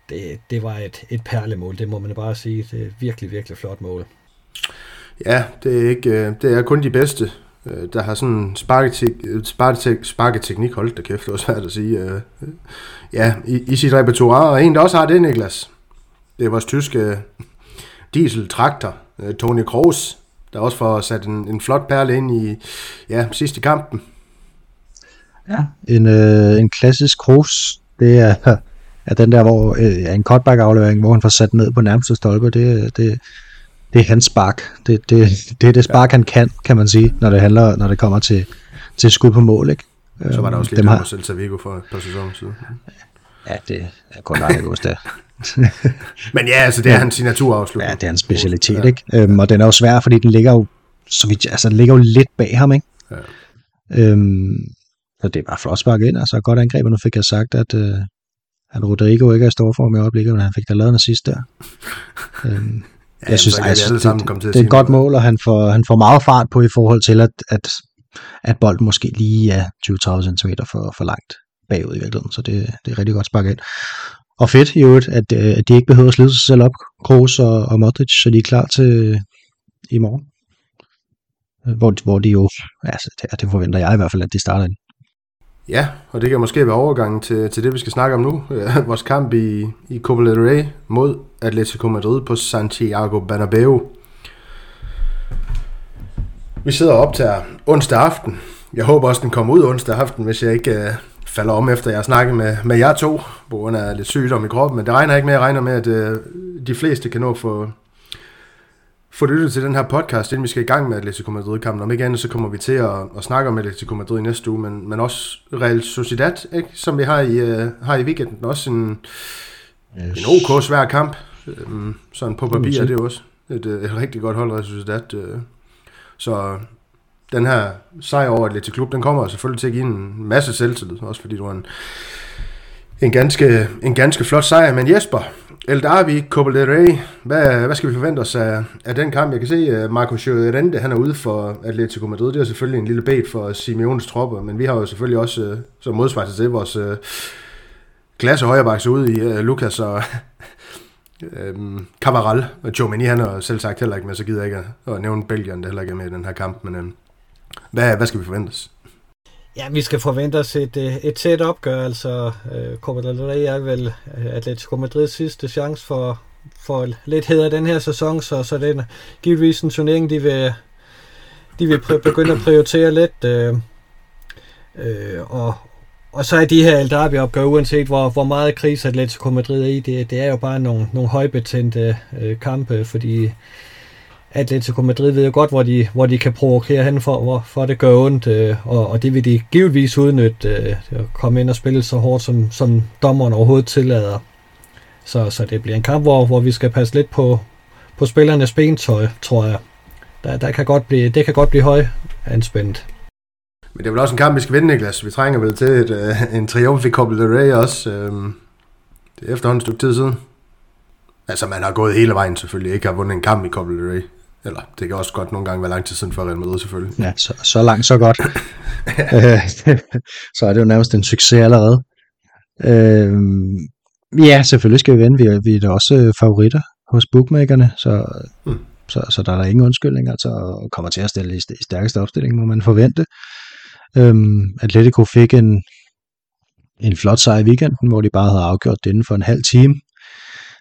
C: det, det var et, et perlemål, det må man bare sige. Det er virkelig, virkelig flot mål.
A: Ja, det er, ikke, øh, det er kun de bedste, der har sådan sparketek, sparketeknik, holdt der kæft, det var svært at sige, ja, i, i sit repertoire, og en, der også har det, Niklas, det er vores tyske diesel-traktor, Tony Kroos, der også får sat en, en flot perle ind i ja, sidste kampen.
B: Ja, en, øh, en klassisk Kroos, det er, er den der, hvor øh, en cutback-aflevering, hvor han får sat ned på nærmeste stolpe, det, det, det er hans spark. Det, det, det er det spark, ja. han kan, kan man sige, når det handler, når det kommer til, til skud på mål. Ikke?
A: Så var der også lidt har... Celta Vigo for et par sæsoner siden.
B: Ja, det er kun langt der.
A: Men ja, altså det er hans signaturafslutning.
B: Ja, det er hans specialitet, ja. ikke? Øhm, og den er jo svær, fordi den ligger jo, så vidt, altså, den ligger jo lidt bag ham, ikke? Ja. Øhm, så det bare flot sparket ind, altså godt angreb, og nu fik jeg sagt, at, øh, at Rodrigo ikke er i stor form i øjeblikket, men han fik da lavet en assist der. øhm, Ja, jeg synes, altså, det, det, det, det er et godt mål, og han får, han får meget fart på i forhold til, at, at, at bolden måske lige er 20-30 cm for, for langt bagud i virkeligheden, så det, det er rigtig godt sparket ind. Og fedt i øvrigt, at, øh, at de ikke behøver at slide sig selv op, Kroos og, og Modric, så de er klar til i morgen. Hvor, hvor de jo, altså det, det forventer jeg i hvert fald, at de starter ind.
A: Ja, og det kan måske være overgangen til, til det, vi skal snakke om nu. Vores kamp i, i Copa del Rey mod Atletico Madrid på Santiago Bernabeu. Vi sidder op til onsdag aften. Jeg håber også, den kommer ud onsdag aften, hvis jeg ikke øh, falder om, efter jeg har snakket med, med jer to, på grund af lidt sygdom i kroppen. Men det regner ikke med, jeg regner med, at øh, de fleste kan nå få, få lyttet til den her podcast, inden vi skal i gang med Atletico Madrid-kampen. Om ikke andet, så kommer vi til at, at snakke om Atletico Madrid i næste uge, men, men også Real Sociedad, ikke? som vi har i, uh, har i weekenden. Også en, yes. en ok svær kamp. Um, sådan på papir det er det også et, øh, et rigtig godt hold, Real Sociedad. Uh, så den her sejr over Atletico Klub, den kommer selvfølgelig til at give en masse selvtillid, også fordi du var en, en ganske, en ganske flot sejr. Men Jesper, El Derby, Copa del Rey, hvad, hvad skal vi forvente os af, af den kamp? Jeg kan se, at Marco Llorente, han er ude for Atletico Madrid. Det er selvfølgelig en lille bed for Simeones tropper, men vi har jo selvfølgelig også, øh, som modsvar til det, vores øh, klasse højrebaks ude i uh, Lukas og um, Cavaral. Og Jomini, han har selv sagt heller ikke med, så gider jeg ikke at, at nævne Belgien, der heller ikke er med i den her kamp. Men um, hvad, hvad skal vi forvente os?
C: Ja, vi skal forvente os et, øh, et tæt opgør. Altså, uh, Copa del Rey er vel øh, Atletico Madrids sidste chance for, for lidt hedder den her sæson, så, så den givetvis en turnering, de vil, de vil begynde at prioritere lidt. Øh, øh, og, og så er de her El Derby-opgaver, uanset hvor, hvor meget kris Atletico Madrid er i, det, det er jo bare nogle, nogle højbetændte øh, kampe, fordi Atletico Madrid ved jo godt, hvor de, hvor de kan provokere hen for, hvor, for det gør ondt, øh, og, og det vil de givetvis udnytte, øh, at komme ind og spille så hårdt, som, som dommeren overhovedet tillader. Så, så det bliver en kamp, hvor, hvor vi skal passe lidt på, på spillernes bentøj, tror jeg. Der, der kan godt blive, det kan godt blive høj anspændt.
A: Men det er vel også en kamp, vi skal vinde, Niklas. Vi trænger vel til et, øh, en triumf i Copa del Rey også. Øh, det er efterhånden et stykke tid siden. Altså, man har gået hele vejen selvfølgelig. Ikke har vundet en kamp i Copa del Rey. Eller det kan også godt nogle gange være lang tid siden for Real Madrid selvfølgelig.
B: Ja, så, så langt, så godt. så er det jo nærmest en succes allerede. Øh, ja, selvfølgelig skal vi vinde. Vi er, vi er da også øh, favoritter hos bookmakerne, så, hmm. så, så der er der ingen undskyldning. Altså kommer til at stille i, i stærkeste opstilling, må man forvente. Øhm, Atletico fik en, en flot sejr i weekenden, hvor de bare havde afgjort det inden for en halv time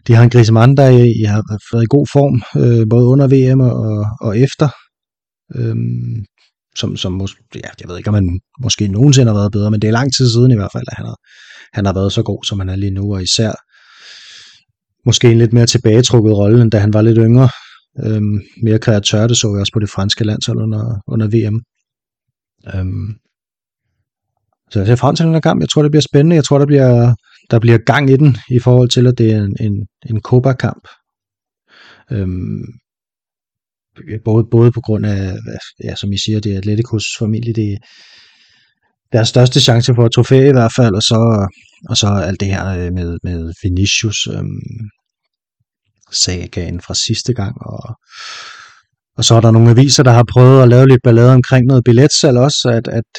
B: de har en Griezmann, der I har været i god form, øh, både under VM og, og efter. Øhm, som, som mås- ja, jeg ved ikke, om han måske nogensinde har været bedre, men det er lang tid siden i hvert fald, at han har, han har været så god, som han er lige nu, og især måske en lidt mere tilbagetrukket rolle, end da han var lidt yngre. Øhm, mere kreatør, det så vi også på det franske landshold under, under VM. Øhm, så jeg ser frem til den her kamp. Jeg tror, det bliver spændende. Jeg tror, der bliver, der bliver gang i den, i forhold til, at det er en, en, en Copa-kamp. Øhm, både, både på grund af, ja, som I siger, det er Atleticos familie, det er deres største chance for et trofæ i hvert fald, og så, og så alt det her øh, med, med Vinicius øhm, sagaen fra sidste gang, og, og så er der nogle aviser, der har prøvet at lave lidt ballade omkring noget billetsalg også, at, at,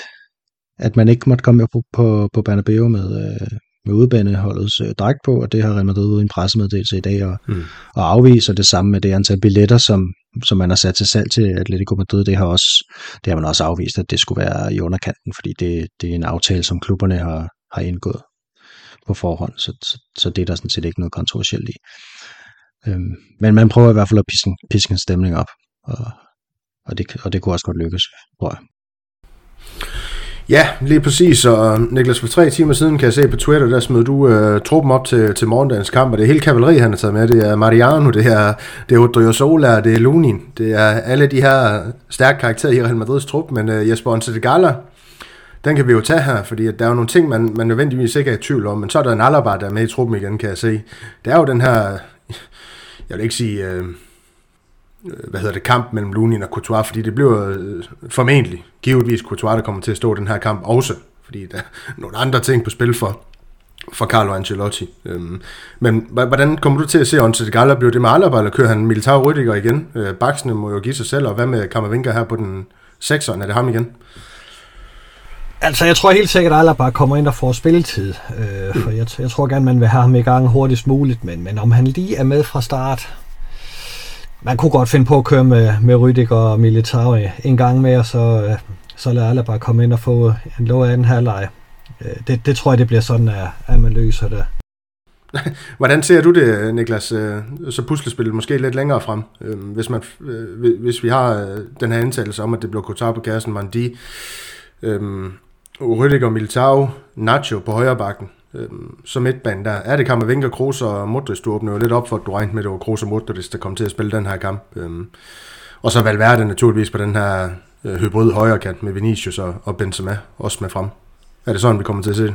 B: at man ikke måtte komme på, på, på Bernabeu med, øh, med udebaneholdets øh, dragt på, og det har Real Madrid ude i en pressemeddelelse i dag, og, mm. og afviser det samme med det antal billetter, som, som man har sat til salg til Atletico Madrid. Det har, også, det har man også afvist, at det skulle være i underkanten, fordi det, det er en aftale, som klubberne har, har indgået på forhånd, så, så, så det er der sådan set ikke noget kontroversielt i. Øhm, men man prøver i hvert fald at piske, piske en stemning op, og, og, det, og det kunne også godt lykkes, tror jeg.
A: Ja, lige præcis. Og Niklas, for tre timer siden kan jeg se på Twitter, der smed du øh, truppen op til, til morgendagens kamp, og det er hele kavaleriet, han har taget med. Det er Mariano, det er, det er Odriozola, det er Lunin. Det er alle de her stærke karakterer i Real Madrids trup, men øh, Jesper Onsetegala, den kan vi jo tage her, fordi at der er jo nogle ting, man, man nødvendigvis ikke er i tvivl om, men så er der en Alaba, der er med i truppen igen, kan jeg se. Det er jo den her, jeg vil ikke sige... Øh, Øh, hvad hedder det, kamp mellem Lunin og Courtois, fordi det bliver øh, formentlig, givetvis Courtois, der kommer til at stå den her kamp også, fordi der er nogle andre ting på spil for, for Carlo Ancelotti. Øhm, men hvordan kommer du til at se Onset Gala? Bliver det med Alaba, eller kører han Militao Rydiger igen? Øh, Baksene må jo give sig selv, og hvad med Kammervinka her på den 6'eren? Er det ham igen?
C: Altså, jeg tror helt sikkert, at Alaba kommer ind og får spilletid. Øh, for jeg, jeg tror gerne, man vil have ham i gang hurtigst muligt, men, men om han lige er med fra start, man kunne godt finde på at køre med, med Rydiger og Militao en gang mere, så, øh, så lader alle bare komme ind og få en lov af den her leg. Øh, det, det tror jeg, det bliver sådan, at, at man løser det.
A: Hvordan ser du det, Niklas, øh, så puslespillet måske lidt længere frem? Hvis, man, hvis vi har den her antagelse om, at det bliver Kotar på kassen, Mandi, Rydiger, Militao, Nacho på højre bakken, Øhm, som midtbane der. Er det Kammervinker, Kroos og Modric, du åbner jo lidt op for, at du regnede med, at det var Kroos og Modric, der kom til at spille den her kamp. Øhm, og så Valverde naturligvis på den her øh, hybrid højre kant med Vinicius og, og Benzema også med frem. Er det sådan, vi kommer til at se det?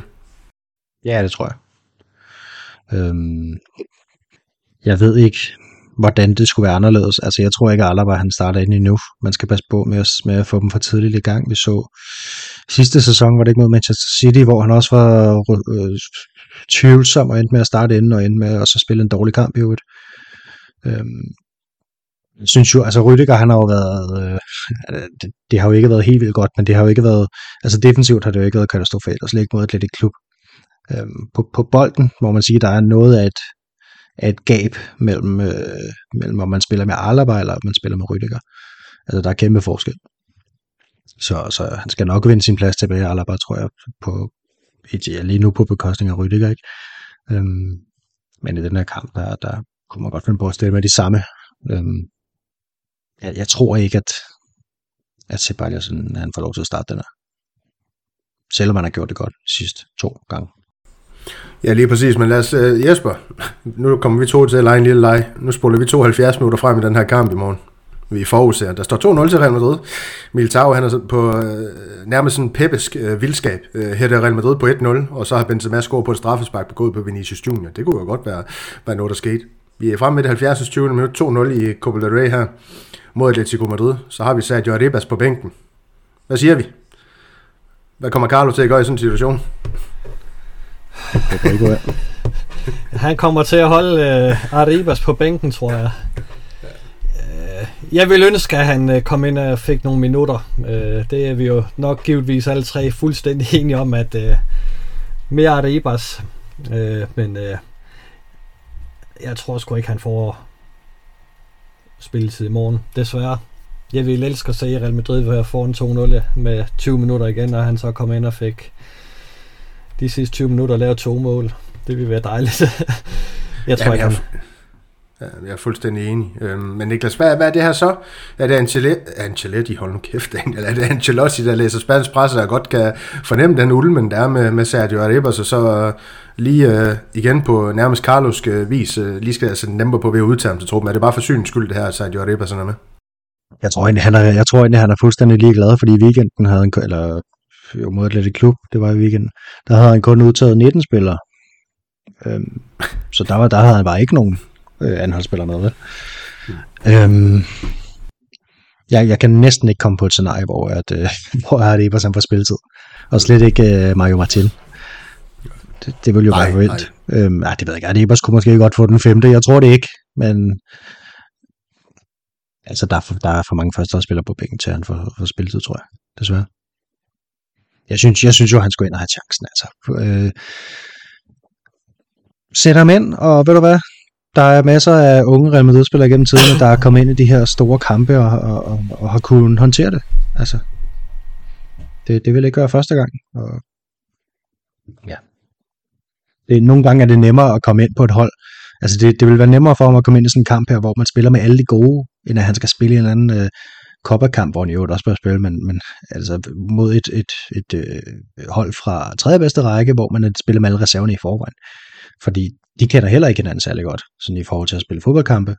B: Ja, det tror jeg. Øhm, jeg ved ikke, hvordan det skulle være anderledes. Altså, jeg tror ikke, at Alaba han starter ind endnu. Man skal passe på med at, med at få dem for tidligt i gang. Vi så sidste sæson, var det ikke mod Manchester City, hvor han også var øh, tvivlsom og endte med at starte inden og endte med at så spille en dårlig kamp i øvrigt. Øhm, jeg synes jo, altså Rydiger, han har jo været, øh, det, det, har jo ikke været helt vildt godt, men det har jo ikke været, altså defensivt har det jo ikke været katastrofalt, og slet ikke mod Atletic Klub. Øhm, på, på bolden, må man sige, der er noget af et, af et gab mellem, øh, mellem om man spiller med Alaba eller om man spiller med Rydiger. Altså der er kæmpe forskel. Så, så han skal nok vinde sin plads tilbage, Alaba, tror jeg, på, ja, lige nu på bekostning af Rydiger, ikke? Øhm, men i den her kamp, der, der kunne man godt finde på at stille med de samme. Øhm, jeg, jeg tror ikke, at, at Ceballos han får lov til at starte den her. selvom man har gjort det godt sidst to gange.
A: Ja, lige præcis, men lad os, uh, Jesper, nu kommer vi to til at lege en lille leg. Nu spoler vi 72 minutter frem i den her kamp i morgen. Vi forudser. Der står 2-0 til Real Madrid. Militao, han er på uh, nærmest sådan pepisk uh, vildskab. Uh, her er Real Madrid på 1-0, og så har Benzema scoret på et straffespark begået på Vinicius Junior. Det kunne jo godt være, være noget, der skete. Vi er fremme med det 70. 20. minut 2-0 i Copa del Rey her mod Atletico Madrid. Så har vi Sergio Arribas på bænken. Hvad siger vi? Hvad kommer Carlo til at gøre i sådan en situation?
C: Han kommer til at holde uh, Arribas på bænken, tror jeg. Jeg vil ønske, at han uh, kom ind og fik nogle minutter. Uh, det er vi jo nok givetvis alle tre fuldstændig enige om, at uh, mere Arribas. Uh, men uh, jeg tror sgu ikke, han får spilletid i morgen, desværre. Jeg vil elske at se Real Madrid være foran 2-0 med 20 minutter igen, og han så kom ind og fik de sidste 20 minutter lave to mål. Det vil være dejligt. jeg tror
A: ja,
C: ikke, han...
A: Ja, jeg er fuldstændig enig. Øhm, men Niklas, hvad, hvad er det her så? Er det Ancelotti, Ancelotti hold nu kæft, eller er det Ancelotti, der læser spansk presse, der godt kan fornemme den ulmen, der er med, med Sergio Arribas, og så øh, lige uh, igen på nærmest Carlos øh, vis, uh, lige skal jeg sætte på ved at udtage ham til truppen. Er det bare for syns skyld, det her, at Sergio Arribas er med?
B: Jeg tror egentlig, han er, jeg tror egentlig, han er fuldstændig ligeglad, fordi i weekenden havde han, eller jo mod Atletic Klub, det var i weekenden, der havde han kun udtaget 19 spillere. Øhm, så der, var, der havde han bare ikke nogen øh, anholdsspillere med. Vel? Mm. Øhm, jeg, jeg kan næsten ikke komme på et scenarie, hvor, at, øh, hvor er det Ebers han får spilletid. Og slet ikke øh, Mario Martin. Det, det ville jo ej, være vildt. Øhm, ja, det ved jeg ikke. Ebers kunne måske godt få den femte. Jeg tror det ikke. Men altså, der er for, der er for mange førsteholdsspillere på bænken til, han får, får spilletid, tror jeg. Desværre. Jeg synes, jeg synes jo, han skulle ind og have chancen. Altså. Øh, sæt ham ind, og ved du hvad? Der er masser af unge Real Madrid-spillere gennem tiden, der er kommet ind i de her store kampe og, og, og, og har kunnet håndtere det. Altså, det, det vil ikke gøre første gang. Og, ja. Det, nogle gange er det nemmere at komme ind på et hold. Altså det, det vil være nemmere for ham at komme ind i sådan en kamp her, hvor man spiller med alle de gode, end at han skal spille i en eller anden øh, kopperkamp, hvor han jo også bør spille, men, men altså mod et, et, et, et øh, hold fra tredje bedste række, hvor man spiller med alle reserverne i forvejen. Fordi de kender heller ikke hinanden særlig godt, sådan i forhold til at spille fodboldkampe.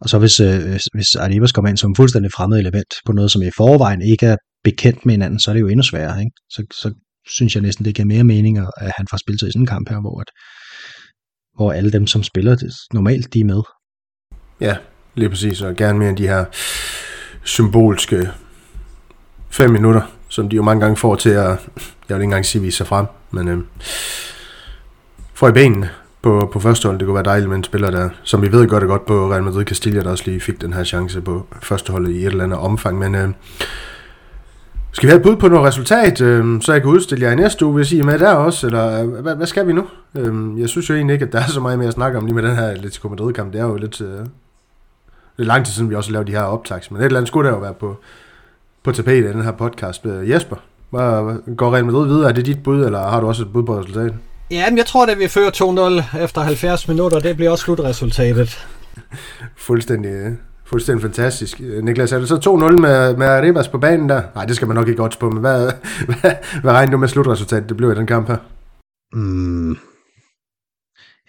B: Og så hvis, øh, hvis Arribas kommer ind som fuldstændig fremmed element på noget, som i forvejen ikke er bekendt med hinanden, så er det jo endnu sværere. Ikke? Så, så synes jeg næsten, det giver mere mening, at han får spillet i sådan en kamp her, hvor, at, hvor alle dem, som spiller det, normalt, de er med.
A: Ja, lige præcis, og gerne mere end de her symbolske fem minutter, som de jo mange gange får til at, jeg vil ikke engang sige, vise sig frem, men øh, får i benene på, på første hold. Det kunne være dejligt med en spiller, der, som vi ved gør det godt på Real Madrid Castilla, der også lige fik den her chance på første hold i et eller andet omfang. Men øh, skal vi have et bud på noget resultat, øh, så jeg kan udstille jer i næste uge, hvis I er med der også, eller øh, hvad, hvad skal vi nu? Øh, jeg synes jo egentlig ikke, at der er så meget mere at snakke om lige med den her Atletico Madrid-kamp. Det er jo lidt, øh, lidt lang tid siden, vi også lavede de her optags, men et eller andet skulle der jo være på, på tapetet i den her podcast. Øh, Jesper, hvad, går Real Madrid videre? Er det dit bud, eller har du også et bud på resultatet?
C: Ja, men jeg tror, at vi fører 2-0 efter 70 minutter. Det bliver også slutresultatet.
A: fuldstændig, fuldstændig fantastisk. Niklas, er det så 2-0 med, med Ribas på banen der? Nej, det skal man nok ikke godt på, men hvad, hvad, hvad regner du med slutresultatet, det blev i den kamp her?
B: Mm.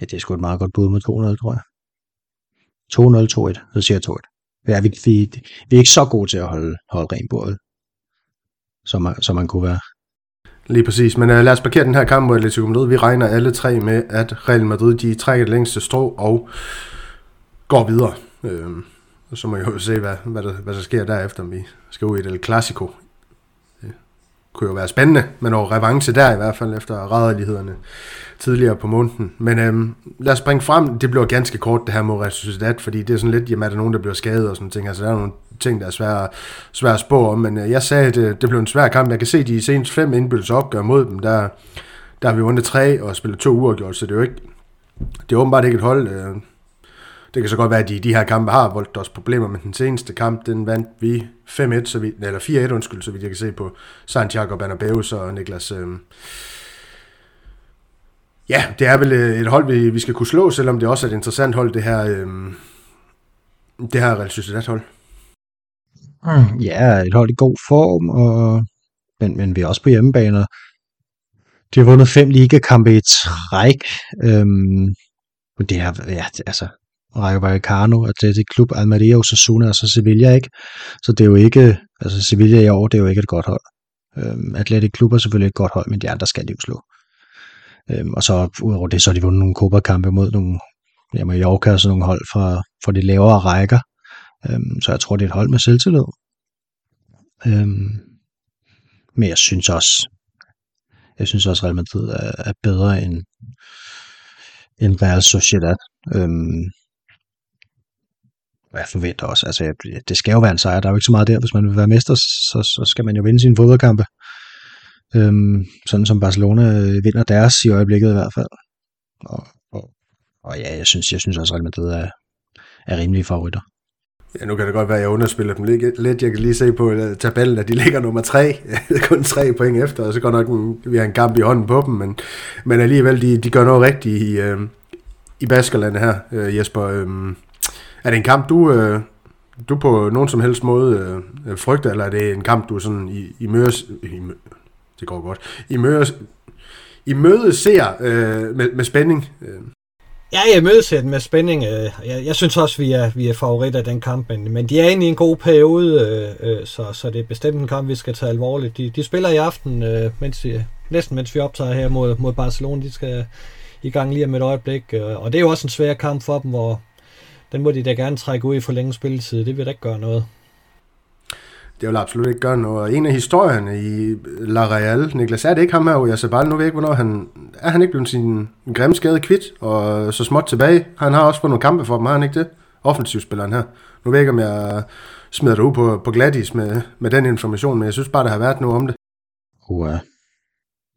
B: Ja, det er sgu et meget godt bud med 2-0, tror jeg. 2-0, 2-1, så siger jeg 2-1. Ja, vi, vi, vi er ikke så gode til at holde, holde ren bordet, som man, som man kunne være.
A: Lige præcis, men uh, lad os parkere den her kamp mod Atletico Madrid. Vi regner alle tre med, at Real Madrid de trækker det længste strå og går videre. Uh, så må jeg jo se, hvad, hvad, der, hvad der sker derefter, om vi skal ud i et Clasico. Det kunne jo være spændende, men over revanche der i hvert fald, efter rædderlighederne tidligere på måneden. Men øhm, lad os springe frem. Det bliver ganske kort, det her mod Real Sociedad, fordi det er sådan lidt, jamen er der nogen, der bliver skadet og sådan ting. Altså der er nogle ting, der er svære, svære at spå om, men øh, jeg sagde, at det, det blev en svær kamp. Jeg kan se de seneste fem indbyrdes opgør mod dem, der, der har vi vundet tre og spillet to uafgjort, så det er jo ikke, det er åbenbart ikke et hold. Øh, det kan så godt være, at de, de her kampe har voldt os problemer, men den seneste kamp, den vandt vi 5-1, så vi, eller 4-1, undskyld, så vidt jeg kan se på Santiago Bernabeu og Niklas. Øh, ja, det er vel øh, et hold, vi, vi skal kunne slå, selvom det også er et interessant hold, det her, øh, det her Real Sociedad hold.
B: Mm, ja, et hold i god form, og men, men vi er også på hjemmebaner. De har vundet fem ligakampe i træk. Øhm, det er, ja, altså, Rayo Vallecano, Athletic Klub, Almeria, Osasuna og så Sevilla, ikke? Så det er jo ikke, altså Sevilla i år, det er jo ikke et godt hold. Øhm, Atletic Klub er selvfølgelig et godt hold, men de andre skal de jo slå. Øhm, og så udover det, så har de vundet nogle Copa-kampe mod nogle ja, Mallorca og sådan nogle hold fra, fra de lavere rækker. Øhm, så jeg tror, det er et hold med selvtillid. Øhm, men jeg synes også, jeg synes også, Real Madrid er, er bedre end, end Real Sociedad. Øhm, jeg forventer også, altså det skal jo være en sejr, der er jo ikke så meget der, hvis man vil være mester, så, så skal man jo vinde sine fodboldkampe. Øhm, sådan som Barcelona øh, vinder deres i øjeblikket i hvert fald. Og, og, og ja, jeg synes, jeg synes også, at Real Madrid er, er rimelige favoritter.
A: Ja, nu kan det godt være, at jeg underspiller dem lidt. Jeg kan lige se på øh, tabellen, at de ligger nummer tre. Kun tre point efter, og så går nok en, vi har en kamp i hånden på dem, men, men alligevel, de, de gør noget rigtigt i, øh, i Baskerland her, øh, Jesper. Øh, er det en kamp, du, øh, du på nogen som helst måde øh, øh frygter, eller er det en kamp, du sådan i, i møres... I, det går godt. I møres... I møde ser øh, med, med spænding. Øh.
C: Ja, jeg mødes den med spænding. Øh, jeg, jeg synes også, vi er, vi er favoritter af den kamp, men, men de er inde i en god periode, øh, øh, så, så det er bestemt en kamp, vi skal tage alvorligt. De, de spiller i aften, øh, mens de, næsten mens vi optager her mod, mod Barcelona. De skal i gang lige om et øjeblik, øh, og det er jo også en svær kamp for dem, hvor den må de da gerne trække ud i for længe spilletid. Det vil da ikke gøre noget.
A: Det vil absolut ikke gøre noget. En af historierne i La Real, Niklas, er det ikke ham her, jeg bare nu ved ikke, hvornår han... Er han ikke blevet sin grimme skade kvidt, og så småt tilbage? Han har også fået nogle kampe for dem, har han ikke det? Offensivspilleren her. Nu ved jeg ikke, om jeg smider dig ud på, på Gladys med, med den information, men jeg synes bare, der har været noget om det.
B: Uh,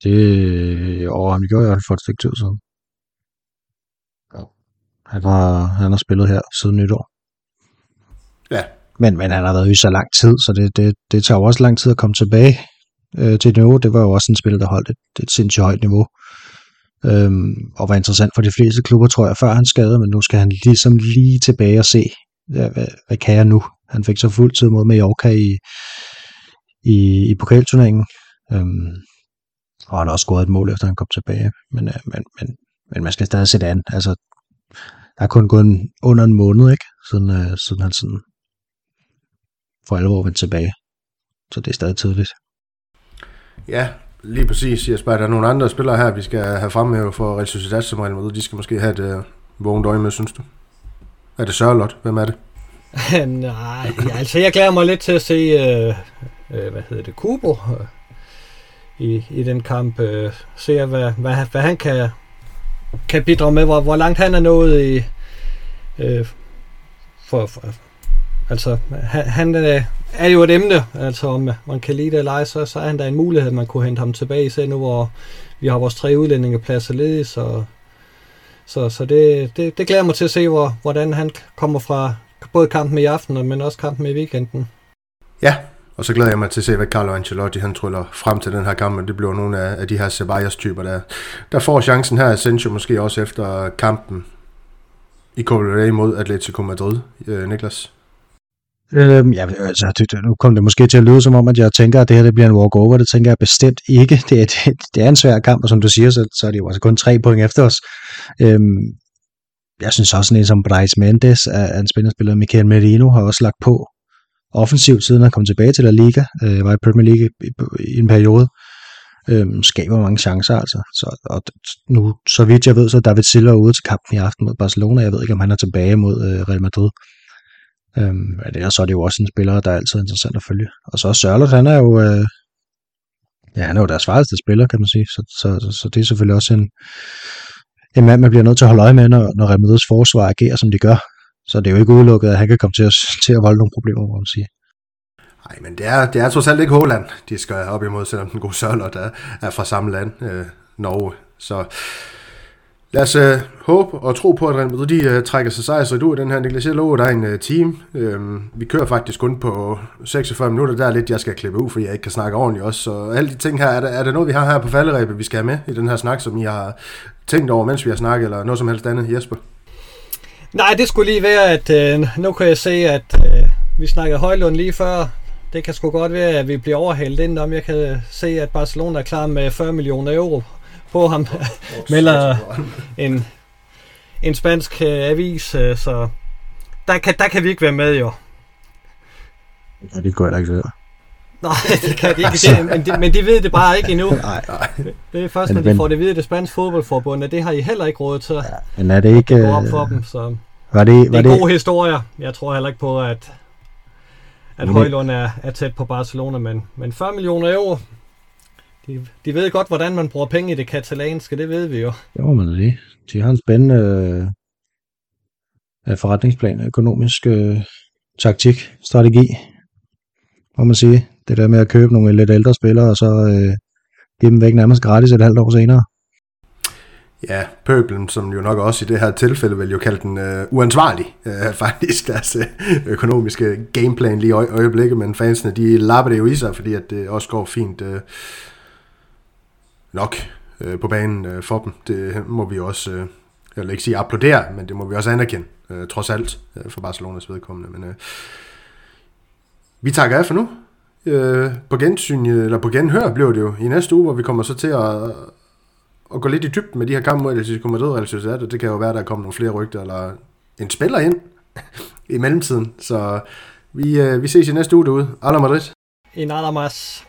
B: det... Og han gjorde jeg for et stykke tid siden. Han har, han har spillet her siden nytår.
A: Ja.
B: Men, men han har været i så lang tid, så det, det, det tager jo også lang tid at komme tilbage øh, til niveau. Det var jo også en spiller, der holdt et, et sindssygt højt niveau. Øhm, og var interessant for de fleste klubber, tror jeg, før han skadede, men nu skal han ligesom lige tilbage og se, ja, hvad, hvad kan jeg nu? Han fik så fuld tid mod Mallorca i, i, i pokalturneringen. Øhm, og han har også scoret et mål, efter han kom tilbage. Men, øh, men, men, men man skal stadig se det an. Altså, der er kun gået en, under en måned, ikke? Siden, øh, siden han sådan for alvor vendt tilbage. Så det er stadig tidligt.
A: Ja, lige præcis. Jeg spørger, der er nogle andre spillere her, vi skal have fremhævet for Real Sociedad som Real Madrid. De skal måske have et øh, vågent øje med, synes du? Er det Sørlot? Hvem er det?
C: Nej, altså jeg glæder mig lidt til at se, øh, øh, hvad hedder det, Kubo øh, i, i den kamp. Øh, se, hvad, hvad, hvad han kan kan bidrage med, hvor, hvor langt han er nået i... Øh, for, for, altså, han, han er, er jo et emne, altså om man kan lide det eller ej, så, så er han der en mulighed, at man kunne hente ham tilbage, især nu hvor vi har vores tre udlændingepladser ledige, så, så, så det, det, det glæder mig til at se, hvor, hvordan han kommer fra både kampen i aften, men også kampen i weekenden.
A: Ja, og så glæder jeg mig til at se, hvad Carlo Ancelotti han tryller frem til den her kamp, og det bliver nogle af, af de her Ceballos-typer, der, der får chancen her. Asensio måske også efter kampen i Copa mod Atletico Madrid. Øh, Niklas?
B: Øhm, ja, altså, det, nu kom det måske til at lyde som om, at jeg tænker, at det her det bliver en walk-over. Det tænker jeg bestemt ikke. Det er, det, det er en svær kamp, og som du siger, så, så er det jo altså kun tre point efter os. Øhm, jeg synes også, en som Bryce Mendes er en spændende spiller. Michael Merino har også lagt på offensivt, siden han kom tilbage til La Liga, øh, var i Premier League i, i en periode, Øhm, skaber mange chancer altså. Så, og nu, så vidt jeg ved, så er David Silva ude til kampen i aften mod Barcelona. Jeg ved ikke, om han er tilbage mod øh, Real Madrid. Øh, men ellers så er det jo også en spiller, der er altid interessant at følge. Og så Sørlot, han er jo, øh, ja, han er jo deres farligste spiller, kan man sige. Så, så, så, så det er selvfølgelig også en, en mand, man bliver nødt til at holde øje med, når, når Real Madrids forsvar agerer, som de gør. Så det er jo ikke udelukket, at han kan komme til at, til at volde nogle problemer, må man sige.
A: Nej, men det er, det er trods alt ikke Holland, de skal op imod, selvom den gode Sørlot er, er fra samme land, øh, Norge. Så lad os øh, håbe og tro på, at Real Madrid de, øh, trækker sig sejrsrigt ud af den her. Niklas, jeg lover, dig en øh, team. Øhm, vi kører faktisk kun på 46 minutter. Der er lidt, jeg skal klippe ud, for jeg ikke kan snakke ordentligt også. Så alle de ting her, er der, er der noget, vi har her på falderæbet, vi skal have med i den her snak, som I har tænkt over, mens vi har snakket, eller noget som helst andet, Jesper?
C: Nej, det skulle lige være, at øh, nu kan jeg se, at øh, vi snakkede Højlund lige før. det kan sgu godt være, at vi bliver overhældt indenom. Jeg kan se, at Barcelona er klar med 40 millioner euro på ham, melder en, en spansk uh, avis, uh, så der kan, der kan vi ikke være med, jo.
B: Ja, det går jeg ikke selv.
C: Nej, det kan de ikke, det, men, de, men de ved det bare ikke endnu.
B: Nej.
C: Det er først, når
B: Men-
C: de
B: men-
C: får det videre det spanske fodboldforbund, at det har I heller ikke råd til.
B: Men er det ikke...
C: Det går op
B: øh,
C: for dem, så
B: Var det,
C: det
B: var
C: er
B: det,
C: gode historier. Jeg tror heller ikke på, at, at
B: det-
C: Højlund er, er tæt på Barcelona, men, men 40 millioner euro, de, de ved godt, hvordan man bruger penge i det katalanske, det ved vi jo.
B: det man da lige. De har en spændende øh, forretningsplan, økonomisk øh, taktik, strategi, må man sige. Det der med at købe nogle lidt ældre spillere, og så øh, give dem væk nærmest gratis et halvt år senere.
A: Ja, pøbelen, som jo nok også i det her tilfælde vil jo kalde den øh, uansvarlig, øh, faktisk, deres øh, økonomiske gameplan lige i øje- øjeblikket, men fansene, de lapper det jo i sig, fordi at det også går fint øh, nok øh, på banen øh, for dem. Det må vi også, øh, jeg vil ikke sige applaudere, men det må vi også anerkende, øh, trods alt, øh, for Barcelonas vedkommende. Men øh, vi takker af for nu. Øh, på gensyn, eller på genhør blev det jo i næste uge, hvor vi kommer så til at, at gå lidt i dybden med de her kampe mod Atletico Madrid og det kan jo være, der der kommer nogle flere rygter, eller en spiller ind i mellemtiden. Så vi, øh, vi ses i næste uge derude. Alla Madrid.
C: En Adamas.